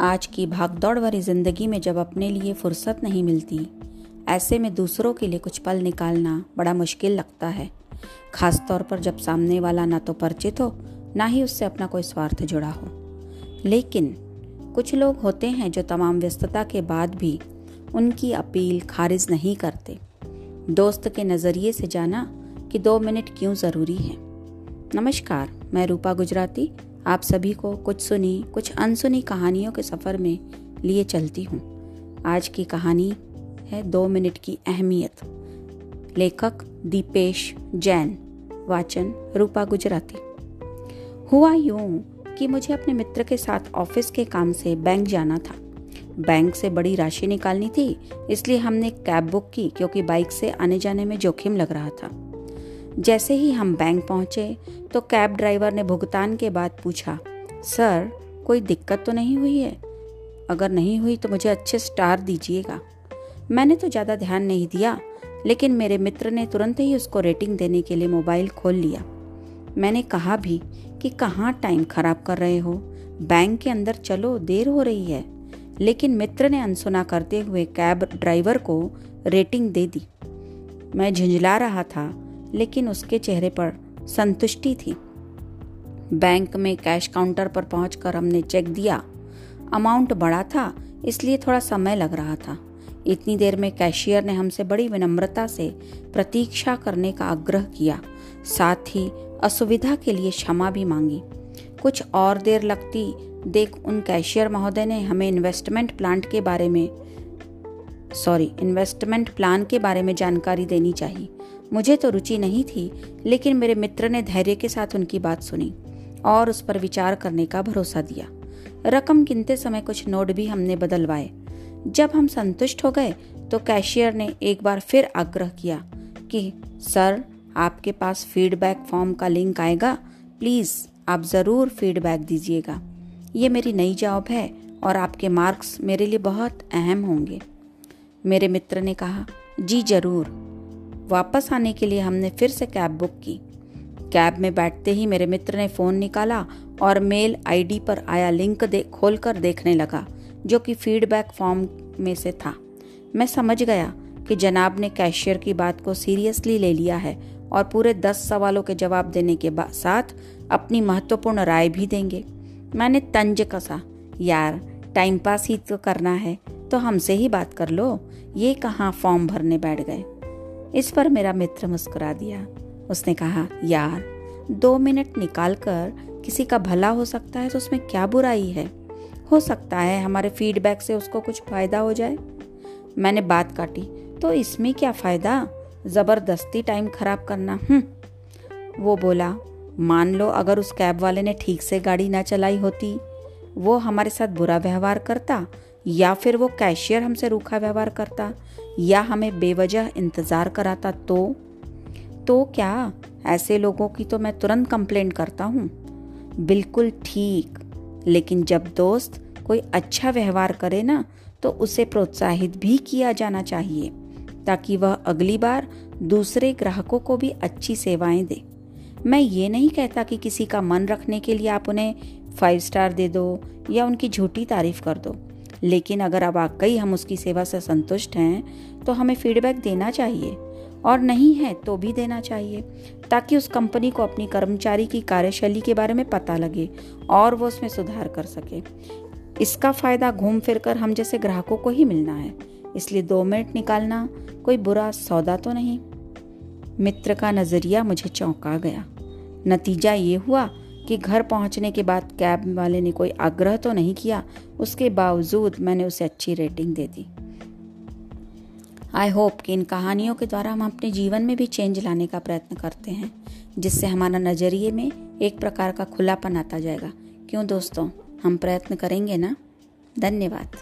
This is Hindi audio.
आज की भागदौड़ भरी ज़िंदगी में जब अपने लिए फुर्सत नहीं मिलती, ऐसे में दूसरों के लिए कुछ पल निकालना बड़ा मुश्किल लगता है। खास तौर पर जब सामने वाला ना तो परिचित हो, ना ही उससे अपना कोई स्वार्थ जुड़ा हो। लेकिन कुछ लोग होते हैं जो तमाम व्यस्तता के बाद भी उनकी अपील खारिज नहीं करते। दोस्त के नज़रिए से जाना कि दो मिनट क्यों ज़रूरी है। नमस्कार, मैं रूपा गुजराती आप सभी को कुछ सुनी, कुछ अनसुनी कहानियों के सफ़र में लिए चलती हूँ। आज की कहानी है दो मिनट की अहमियत। लेखक दीपेश जैन, वाचन रूपा गुजराती। हुआ यूँ कि मुझे अपने मित्र के साथ ऑफ़िस के काम से बैंक जाना था। बैंक से बड़ी राशि निकालनी थी, इसलिए हमने कैब बुक की, क्योंकि बाइक से आने जाने में जोखिम लग रहा था। जैसे ही हम बैंक पहुँचे तो कैब ड्राइवर ने भुगतान के बाद पूछा, सर, कोई दिक्कत तो नहीं हुई है? अगर नहीं हुई तो मुझे अच्छे स्टार दीजिएगा। मैंने तो ज़्यादा ध्यान नहीं दिया, लेकिन मेरे मित्र ने तुरंत ही उसको रेटिंग देने के लिए मोबाइल खोल लिया। मैंने कहा भी कि कहाँ टाइम खराब कर रहे हो? बैंक के अंदर चलो, देर हो रही है। लेकिन मित्र ने अनसुना करते हुए कैब ड्राइवर को रेटिंग दे दी। मैं झुंझला रहा था लेकिन उसके चेहरे पर संतुष्टि थी। बैंक में कैश काउंटर पर पहुंचकर हमने चेक दिया। अमाउंट बड़ा था, इसलिए थोड़ा समय लग रहा था। इतनी देर में कैशियर ने हमसे बड़ी विनम्रता से प्रतीक्षा करने का आग्रह किया। साथ ही असुविधा के लिए क्षमा भी मांगी। कुछ और देर लगती, देख उन कैशियर महोदय ने हमें इन्वेस्टमेंट प्लांट के बारे में सॉरी इन्वेस्टमेंट प्लान के बारे में जानकारी देनी चाहिए। मुझे तो रुचि नहीं थी, लेकिन मेरे मित्र ने धैर्य के साथ उनकी बात सुनी और उस पर विचार करने का भरोसा दिया। रकम गिनते समय कुछ नोट भी हमने बदलवाए। जब हम संतुष्ट हो गए तो कैशियर ने एक बार फिर आग्रह किया कि, सर, आपके पास फीडबैक फॉर्म का लिंक आएगा, प्लीज़ आप ज़रूर फीडबैक दीजिएगा। ये मेरी नई जॉब है और आपके मार्क्स मेरे लिए बहुत अहम होंगे। मेरे मित्र ने कहा, जी ज़रूर। वापस आने के लिए हमने फिर से कैब बुक की। कैब में बैठते ही मेरे मित्र ने फ़ोन निकाला और मेल आईडी पर आया लिंक दे खोल कर देखने लगा, जो कि फीडबैक फॉर्म में से था। मैं समझ गया कि जनाब ने कैशियर की बात को सीरियसली ले लिया है और पूरे दस सवालों के जवाब देने के साथ अपनी महत्वपूर्ण राय भी देंगे। मैंने तंज कसा, यार, टाइम पास ही तो करना है तो हमसे ही बात कर लो। ये कहाँ फॉर्म भरने बैठ गए? इस पर मेरा मित्र मुस्कुरा दिया। उसने कहा, यार, दो मिनट निकाल कर किसी का भला हो सकता है तो उसमें क्या बुराई है? हो सकता है हमारे फीडबैक से उसको कुछ फ़ायदा हो जाए। मैंने बात काटी तो इसमें क्या फ़ायदा? ज़बरदस्ती टाइम खराब करना हम्म। वो बोला, मान लो अगर उस कैब वाले ने ठीक से गाड़ी ना चलाई होती, वो हमारे साथ बुरा व्यवहार करता या फिर वो कैशियर हमसे रूखा व्यवहार करता या हमें बेवजह इंतज़ार कराता तो? तो क्या? ऐसे लोगों की तो मैं तुरंत कंप्लेंट करता हूँ। बिल्कुल ठीक। लेकिन जब दोस्त कोई अच्छा व्यवहार करे ना तो उसे प्रोत्साहित भी किया जाना चाहिए, ताकि वह अगली बार दूसरे ग्राहकों को भी अच्छी सेवाएँ दे। मैं ये नहीं कहता कि किसी का मन रखने के लिए आप उन्हें फाइव स्टार दे दो या उनकी झूठी तारीफ़ कर दो। लेकिन अगर अब वाकई हम उसकी सेवा से संतुष्ट हैं तो हमें फीडबैक देना चाहिए। और नहीं है तो भी देना चाहिए, ताकि उस कंपनी को अपनी कर्मचारी की कार्यशैली के बारे में पता लगे और वो उसमें सुधार कर सके। इसका फ़ायदा घूम फिर कर हम जैसे ग्राहकों को ही मिलना है। इसलिए दो मिनट निकालना कोई बुरा सौदा तो नहीं। मित्र का नज़रिया मुझे चौंका गया। नतीजा ये हुआ कि घर पहुँचने के बाद कैब वाले ने कोई आग्रह तो नहीं किया? उसके बावजूद मैंने उसे अच्छी रेटिंग दे दी। आई होप कि इन कहानियों के द्वारा हम अपने जीवन में भी चेंज लाने का प्रयत्न करते हैं, जिससे हमारा नज़रिए में एक प्रकार का खुलापन आता जाएगा। क्यों दोस्तों? हम प्रयत्न करेंगे ना? धन्यवाद।